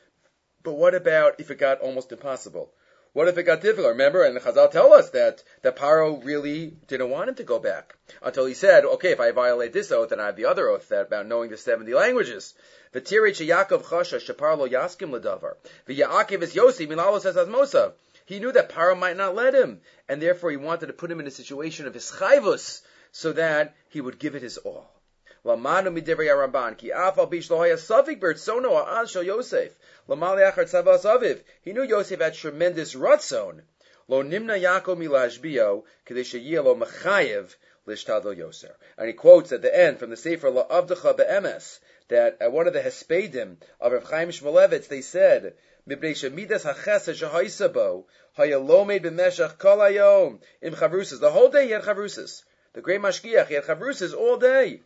But what about if it got almost impossible? What if it got difficult? Remember, and the Chazal tell us that, that Paro really didn't want him to go back until he said, okay, if I violate this oath, then I have the other oath that about knowing the 70 languages. V'tirei Yaakov chasha shepar lo yaskim ledavar. V'ya'akiv is Yossi milalo says Mosav. He knew that Paro might not let him, and therefore he wanted to put him in a situation of his chayvus, so that he would give it his all. Lamanu midivrei Ramban ki afal bish lo haya safik bertsono ha'az shel Yosef. Lamali achar tzavas aviv. He knew Yosef had tremendous ratzon. Lo nimna Yaakov milashbio kedei sheyilo mechayev lishtadol Yoser. And he quotes at the end from the Sefer La Avdecha Be'emes that at one of the Hespedim of Rav Chaim Shmulevitz they said chavrusas. The whole day he had chavrusas. The great mashgiach he had chavrusas all day.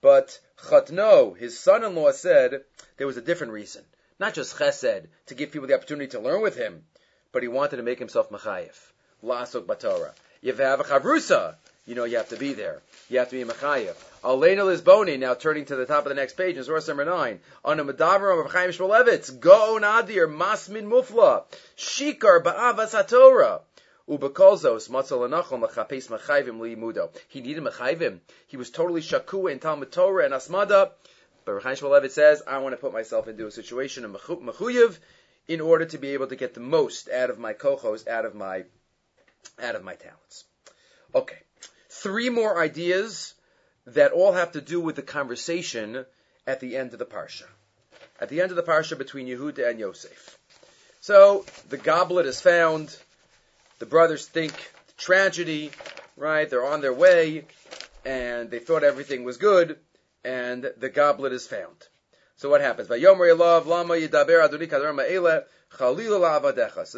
But Chatno, his son-in-law, said there was a different reason. Not just chesed, to give people the opportunity to learn with him, but he wanted to make himself mechayev. Lasok. If you have a chavrusa, you know you have to be there. You have to be a mechayev. Alena Lisboni, now turning to the top of the next page, in source number 9. On a medavar of Chaim Shmulevitz, Go Nadir, Masmin Mufla, Shikar Ba'avas HaTorah. Ubekolzos matzal anachol machapes machayvim limudo. He needed machayvim. He was totally shakua in Talmud Torah and Asmada. But Rechaim Shmulevitz says, I want to put myself into a situation of mechuyev in order to be able to get the most out of my kochos, out of my, out of my talents. Okay. Three more ideas that all have to do with the conversation at the end of the parsha. At the end of the parsha between Yehuda and Yosef. So the goblet is found. The brothers think tragedy, right? They're on their way, and they thought everything was good, and the goblet is found. So what happens? So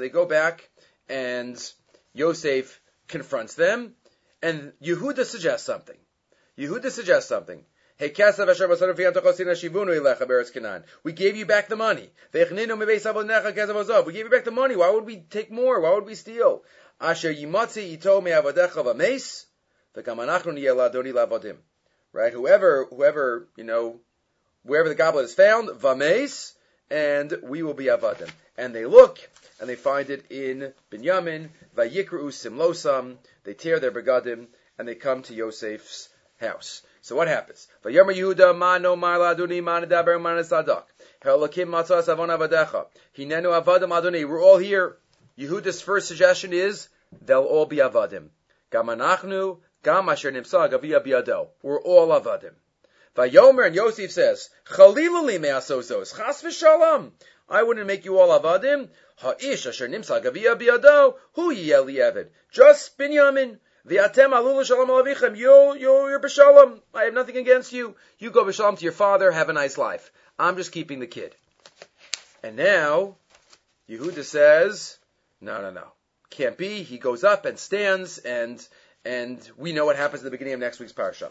they go back, and Yosef confronts them, and Yehuda suggests something. Yehuda suggests something. We gave you back the money. We gave you back the money. Why would we take more? Why would we steal? Right? Whoever, whoever, you know, wherever the goblet is found, v'meis, and we will be avadim. And they look, and they find it in Binyamin, vayikru simlosam, they tear their begadim, and they come to Yosef's house. So what happens? We're all here. Yehuda's first suggestion is they'll all be avadim. We're all avadim. Vayomer and Yosef says, Chaliluli me'asozos, chas v'shalom. I wouldn't make you all avadim. Ha'ish asher nimsa gavia biado, hu evid. Just Binyamin. V'atem alul shalom alavichem. You, you, you're b'shalom. I have nothing against you. You go b'shalom to your father. Have a nice life. I'm just keeping the kid. And now, Yehuda says, no, no, no. Can't be. He goes up and stands and, and we know what happens at the beginning of next week's parsha.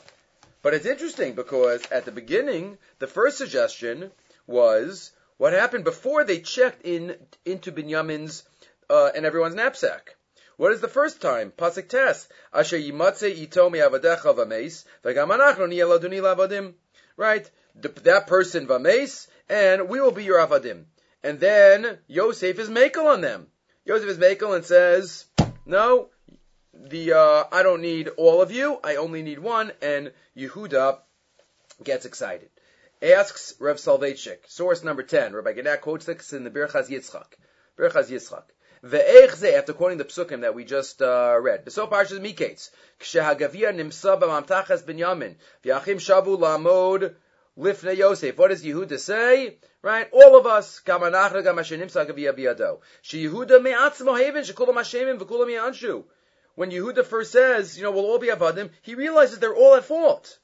But it's interesting because at the beginning, the first suggestion was what happened before they checked in into Binyamin's uh, and everyone's knapsack. What is the first time? Pasuk Tes. Asher yimatze ito avadecha v'meis, v'gam niyeladuni lavadim. Right? That person v'meis, and we will be your avadim. And then Yosef is makel on them. Yosef is makel and says, no, the, uh, I don't need all of you, I only need one, and Yehuda gets excited. Asks Rev Soloveitchik, source number 10. Rabbi Genack quotes this in the Birchas Yitzchak. Birchas Yitzchak. Ve'ech after quoting the psukim that we just uh, read. Beso parshas Mikeitz. Kshehagavia nimsa b'mamtachas binyamin. V'yachim shavu lamod lifnei Yosef. What does Yehuda say? Right? All of us. Kamanachra gamashe nimsa gavia biyado. She Yehuda me'atzmo haven shekulam hashemim v'kulam yanshu. When Yehuda first says, you know, we'll all be avadim, he realizes they're all at fault.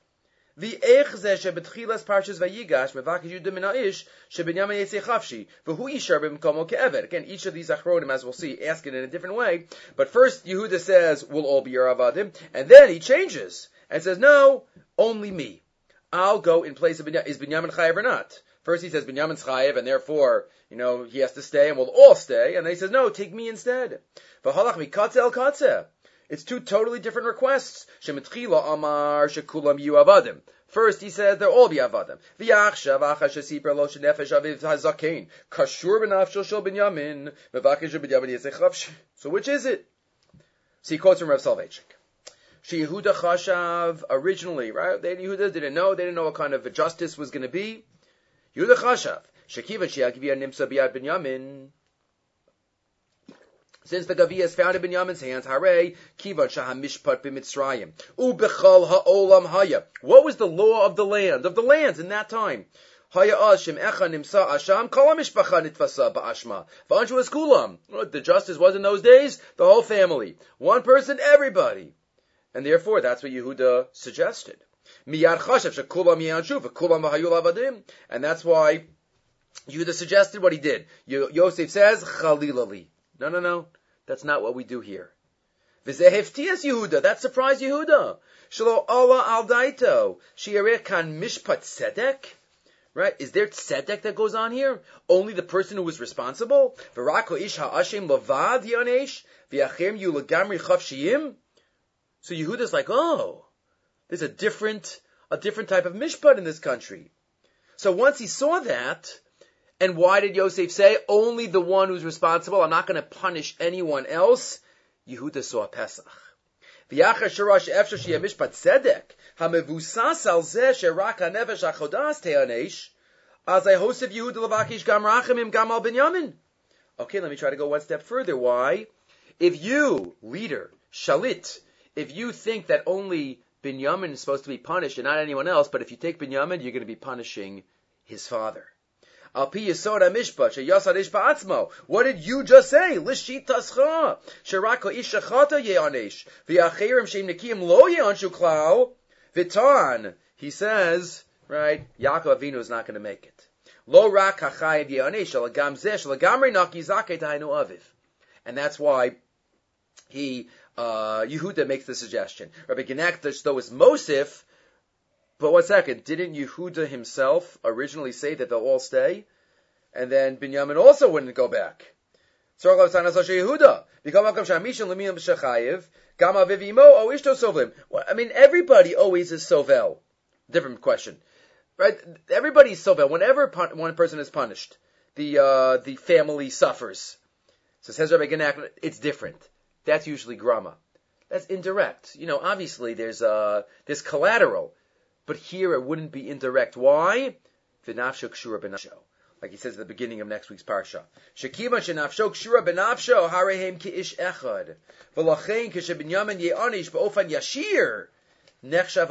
The echze shebetchilas parshas vayigash mevakish yudim min ha'ish shebenyamin yitzei chafshi v'hu yishar b'mkomo ke'eved. Again, each of these achronim, as we'll see, ask it in a different way. But first, Yehuda says, we'll all be your avadim, and then he changes and says, no, only me. I'll go in place of Binyamin. Is Binyamin chayev or not? First he says Binyamin's chayev, and therefore, you know, he has to stay, and we'll all stay. And then he says, no, take me instead. V'halach mikatze el katze. It's two totally different requests. Amar shekulam. First, he says they'll all be avadim. V'yachshav achash shesipra lo shenefesh aviv hazakein. Kashur shel binyamin. Mevakish binyamin. So which is it? So he quotes from Rav Soloveitchik. She Yehuda Chashav originally, right? They Yehuda didn't know. They didn't know what kind of justice was going to be. Yehuda Chashav. Shekiva Shiakivia Nimsa Biad Binyamin. Since the Gavi is found in Binyamin's hands, Hare, Kivan Shahamishpat b'Mitzrayim. Ubechal ha'olam haya. What was the law of the land, of the lands in that time? The justice was in those days, the whole family. One person, everybody. And therefore, that's what Yehuda suggested. And that's why Yehuda suggested what he did. Yosef says, chalilali. No, no, no. That's not what we do here. V'zeheftias Yehuda. That surprised Yehuda. Shalo Allah al daito. Shiareh kan mishpat tzedek. Right? Is there tzedek that goes on here? Only the person who was responsible? V'rako ish ha'ashem lavad yanesh. V'yachem yu legamri chavshiyim. So Yehuda's like, oh, there's a different, a different type of mishpat in this country. So once he saw that, and why did Yosef say only the one who's responsible? I'm not going to punish anyone else. Yehuda saw Pesach. Gam al binyamin. Okay, let me try to go one step further. Why? If you, leader, shalit, if you think that only Binyamin is supposed to be punished and not anyone else, but if you take Binyamin, you're going to be punishing his father. What did you just say? Lishitascha. Sherako ishachata ye'anesh. V'yacherim sheim nekim lo ye'anshu klau. Vitan. He says, right, Yaakov Avinu is not going to make it. Lo rak hachayev ye'anesh. Shalagam zeh. Shalagamri naki zakei tainu aviv. And that's why he, uh, Yehuda makes the suggestion. Rabbi Genektash, though, is Mosif, but one second, didn't Yehuda himself originally say that they'll all stay? And then Binyamin also wouldn't go back. I mean, everybody always is sovel. Different question. Right? Everybody's sovel. Whenever one person is punished, the, uh, the family suffers. So says Rabbi Genack, it's different. That's usually grama. That's indirect. You know, obviously there's, uh, there's collateral. But here it wouldn't be indirect. Why? Like he says at the beginning of next week's parsha. Shenafsho kshura benafsho harehem ki ish echad. V'lachein kishe ye'anish ba'ofan yashir. Nechshav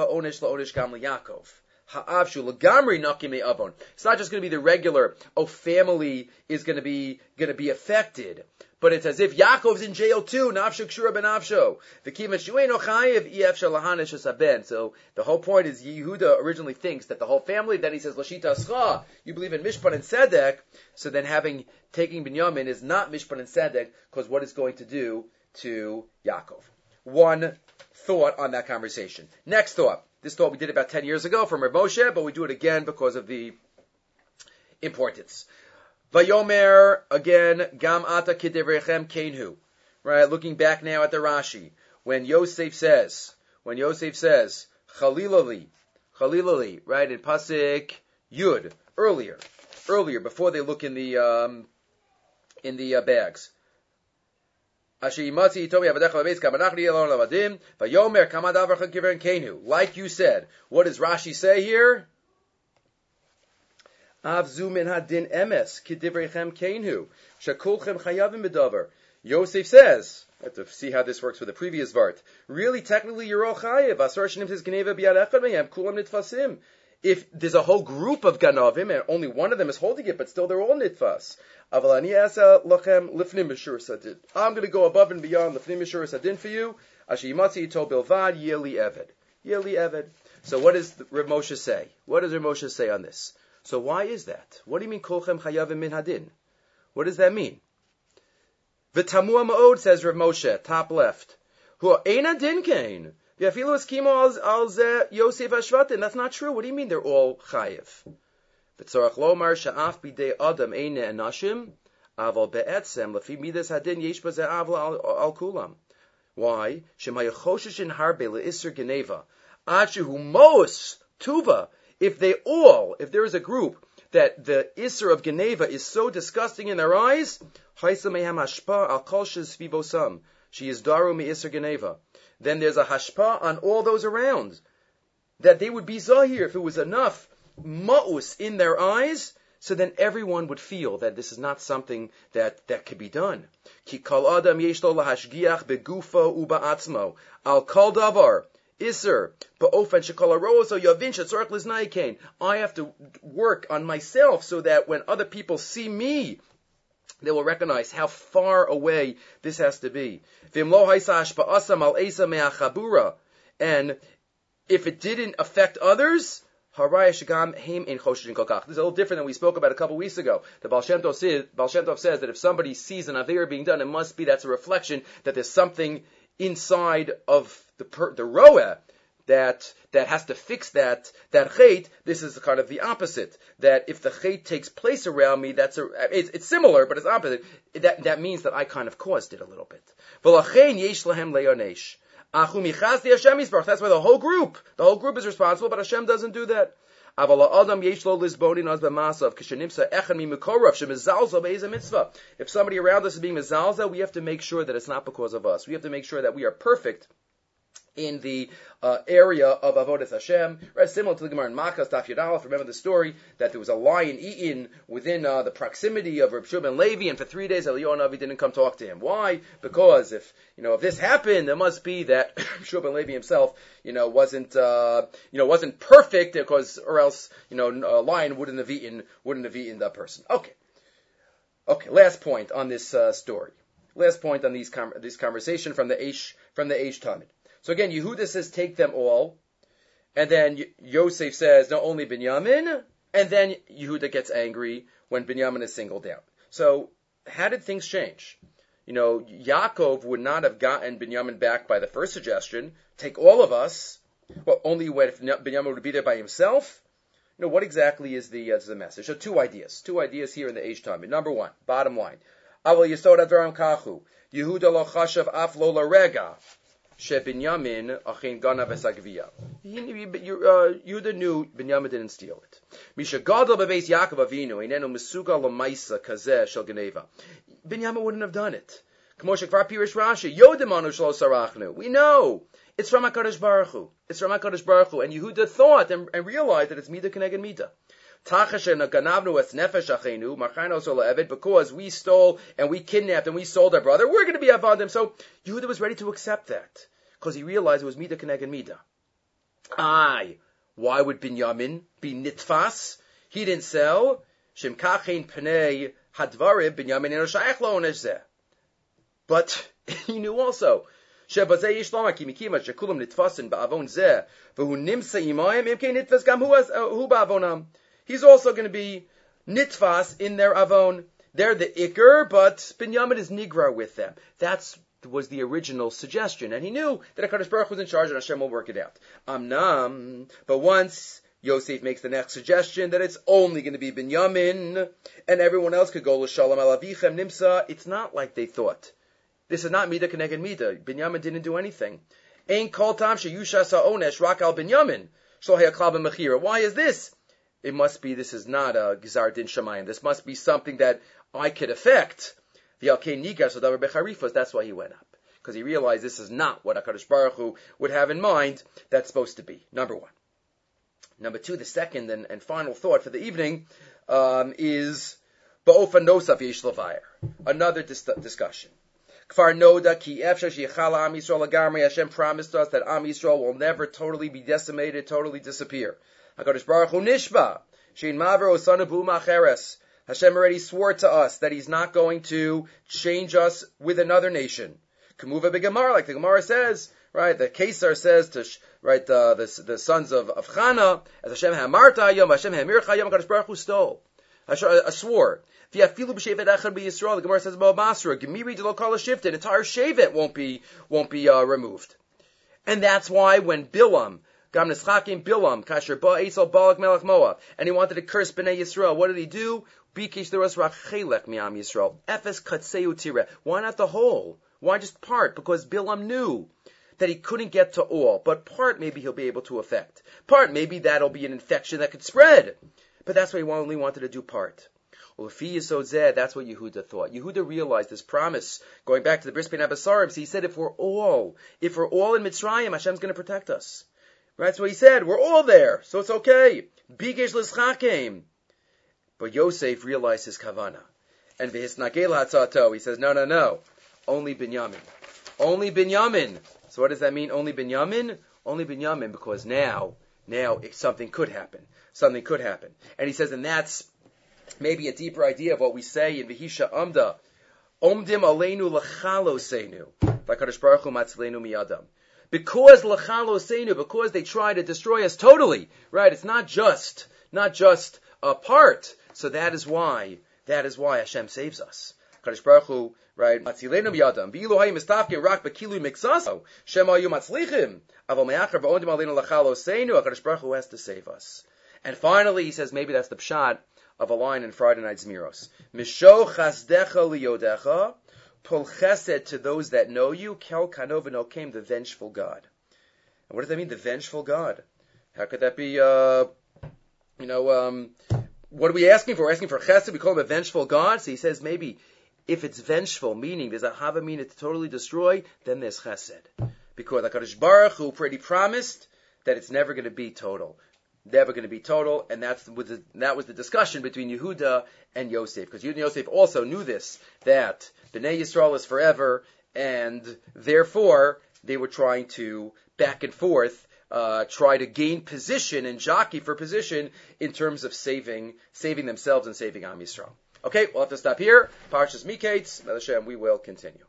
gam Yaakov. Ha'avshu lagamri nakime avon. It's not just going to be the regular, oh, family is going to be, going to be affected. But it's as if Yaakov's in jail too. Nafsho kshura benafsho. So the whole point is Yehuda originally thinks that the whole family, then he says, Lashita Ascha, you believe in Mishpat and Sedek. So then having, taking Binyamin is not Mishpat and Sedek, because what it's going to do to Yaakov. One thought on that conversation. Next thought. This thought we did about 10 years ago from Rav Moshe, but we do it again because of the importance. Vayomer, again, Gam ata kidevrechem kenhu. Right, looking back now at the Rashi, when Yosef says, when Yosef says, Chalilali, Chalilali, right, in Pasik Yud, earlier, earlier, before they look in the, um, in the uh, bags. Like you said, what does Rashi say here? Avzu min hadin emes kidivrechem kenhu shakulchem chayavim bedavar. Yosef says, I have to see how this works with the previous vart. Really, technically, you're all chayiv. Asar shenim says geneva biyad echad meyem kulam nitfasim. If there's a whole group of ganavim and only one of them is holding it, but still they're all nitfas. Avalani asa lachem lifnim mishur sadin. I'm going to go above and beyond lifnim mishur sadin for you. Asher yimatzi to bilvad yeli eved. Yeli eved. So what does Rav Moshe say? What does Rav Moshe say on this? So why is that? What do you mean kolchem chayavim min hadin? What does that mean? V'tamua ma'od says Rav Moshe, top left. Hu eina din kain. V'afilu eskimo al ze Yosef Ashvatin. That's not true. What do you mean they're all chayiv? V'tzorach lomar sha'af bidei adam eine enashim. Aval be'etzem lefi midas hadin yesh bazeh avla al kulam. Why? Shemayachoshishin harbe le'isr geneva. Achihu Moos Tuva. If they all, if there is a group that the Isser of Geneva is so disgusting in their eyes, she is daru mi Isser Geneva. Then there's a hashpa on all those around. That they would be zahir if it was enough ma'us in their eyes, so then everyone would feel that this is not something that, that could be done. Ki kol adam yesh lo lahashgiach begufa uba atzmo. Al kol davar. Isser, ba'ofen shekol arozo yavin shetzorach liznaikain. I have to work on myself so that when other people see me, they will recognize how far away this has to be. And if it didn't affect others, this is a little different than we spoke about a couple weeks ago. The Baal says, says that if somebody sees an Avir being done, it must be that's a reflection that there's something inside of the per, the roa that that has to fix that that chait. This is kind of the opposite. That if the chait takes place around me, that's a it's, it's similar, but it's opposite. That that means that I kind of caused it a little bit. That's why the whole group, the whole group is responsible, but Hashem doesn't do that. If somebody around us is being mezalza, we have to make sure that it's not because of us. We have to make sure that we are perfect in the uh, area of Avodah Hashem, right? Similar to the Gemara in Makkah, Daf Yud Remember the story that there was a lion eaten within uh, the proximity of Reb Shimon Levi, and for three days Eliyahu Navi didn't come talk to him. Why? Because if you know if this happened, it must be that Shimon Levi himself, you know, wasn't uh, you know wasn't perfect, because or else you know a lion wouldn't have eaten wouldn't have eaten that person. Okay, okay. Last point on this uh, story. Last point on these com- this conversation from the Aish from the Aish Talmud. So again, Yehuda says, take them all. And then Yosef says, not only Binyamin. And then Yehuda gets angry when Binyamin is singled out. So how did things change? You know, Yaakov would not have gotten Binyamin back by the first suggestion. Take all of us. Well, only if Binyamin would be there by himself. You know, what exactly is the, uh, the message? So two ideas. Two ideas here in the age time. Number one, bottom line. Kachu. Yehuda lo chashav af lo rega. Shebinyamin achin gana v'sagviya. Yehuda knew uh, Binyamin didn't steal it. Misha gadol bebeis Yaakov Avinu inenu mesuga lamaisa kazeh shel geneva. Binyamin wouldn't have done it. K'moshe kvar pirish Rashi yodemanu shlo sarachnu. We know it's from Hakadosh Baruch Hu. It's from Hakadosh Baruch Hu, and Yehuda thought and, and realized that it's mida keneged mida Because we stole and we kidnapped and we sold our brother, we're going to be avadim. So Yehuda was ready to accept that because he realized it was mida keneged mida. Aye, why would Binyamin be nitfas? He didn't sell. Shemkachein pnei hadvarim Binyamin eno lo But he knew also. שבזה יש לומר כי מכיוון שכולם נתפסים בעוון זה והוא נמצא עמהם אם כן נתפס גם הוא בעוונם he's also going to be nitfas in their avon. They're the ikr, but Binyamin is nigra with them. That's was the original suggestion, and he knew that Hakadosh Baruch was in charge, and Hashem will work it out. Amnam, but once Yosef makes the next suggestion that it's only going to be Binyamin, and everyone else could go l'shalom alavichem nimsa. It's not like they thought. This is not mida keneged mida. Binyamin didn't do anything. Ain't kol tam sheyusha sa'onesh rak al Binyamin. Why is this? It must be this is not a Gizar Din Shemayim. This must be something that I could affect. The Alkei Nigar Sodavar Becharifos, that's why he went up. Because he realized this is not what HaKadosh Baruch Hu would have in mind that's supposed to be. Number one. Number two, the second and, and final thought for the evening, um, is ba'ofa nosaf yesh Another dis- discussion. Kfar Noda ki efsha sheyichala Am Yisrael. Hashem promised us that Am Yisrael will never totally be decimated, totally disappear. Hakadosh Baruch Hu nishba shein maver osanu. Hashem already swore to us that He's not going to change us with another nation. Kamuva like the Gemara says, right? The Kesar says to right the the, the sons of, of Chana, as Hashem hamarta yom, Hashem hamircha yom, Hakadosh Baruch Hu stole. I swore. The Gemara says about Gemiri de lo shift, an entire shevet won't be won't be uh, removed. And that's why when Bilam, Gam Bilam, Kasher Ba Esau Balak Melech Moab, and he wanted to curse Bnei Yisrael, what did he do? Bikish the Rachelech Miam Yisrael. Ephes Katseu Tire. Why not the whole? Why just part? Because Bilam knew that he couldn't get to all, but part maybe he'll be able to affect. Part maybe that'll be an infection that could spread. But that's why he only wanted to do part. Well, if he is so zed, that's what Yehuda thought. Yehuda realized this promise, going back to the Bris Bein Abasarim, he said, if we're all, if we're all in Mitzrayim, Hashem's going to protect us. Right? That's what he said. We're all there, so it's okay. L'schakim. But Yosef realized his kavana. And v'hisnagel hatzato, he says, no, no, no. Only Binyamin. Only Binyamin. So what does that mean? Only Binyamin? Only Binyamin, because now, now something could happen. Something could happen. And he says, and that's maybe a deeper idea of what we say in Vihisha Amda. Omdim aleinu lachalosenu. Vakadosh Baruch Hu miyadam. Because lachalosenu, because they try to destroy us totally, right? It's not just, not just a part. So that is why, that is why Hashem saves us. Kadosh Baruch Hu, right? Matzilenu miyadam. V'ilu hayim mistafkin rak bekilu mixaso. Shema yu matzlichim. Aval me'achar v'ondim aleinu lachalosenu. HaKadosh Baruch Hu has to save us. And finally, he says maybe that's the pshat of a line in Friday Night Zmiros. Misho chasdecha liyodecha, pull chesed to those that know you, kel kanovino came the vengeful God. And what does that mean, the vengeful God? How could that be, uh, you know, um, what are we asking for? We're asking for chesed, we call him a vengeful God? So he says maybe if it's vengeful, meaning there's a mean? to totally destroy, then there's chesed. Because the Kadosh Baruch Hu pretty promised that it's never going to be total never going to be total, and that's the, that was the discussion between Yehuda and Yosef, because Yehuda and Yosef also knew this that Bnei Yisrael is forever, and therefore they were trying to back and forth. Uh, try to gain position and jockey for position in terms of saving saving themselves and saving Am Yisrael. Okay, we'll have to stop here. Parshas Mikeitz. we will continue.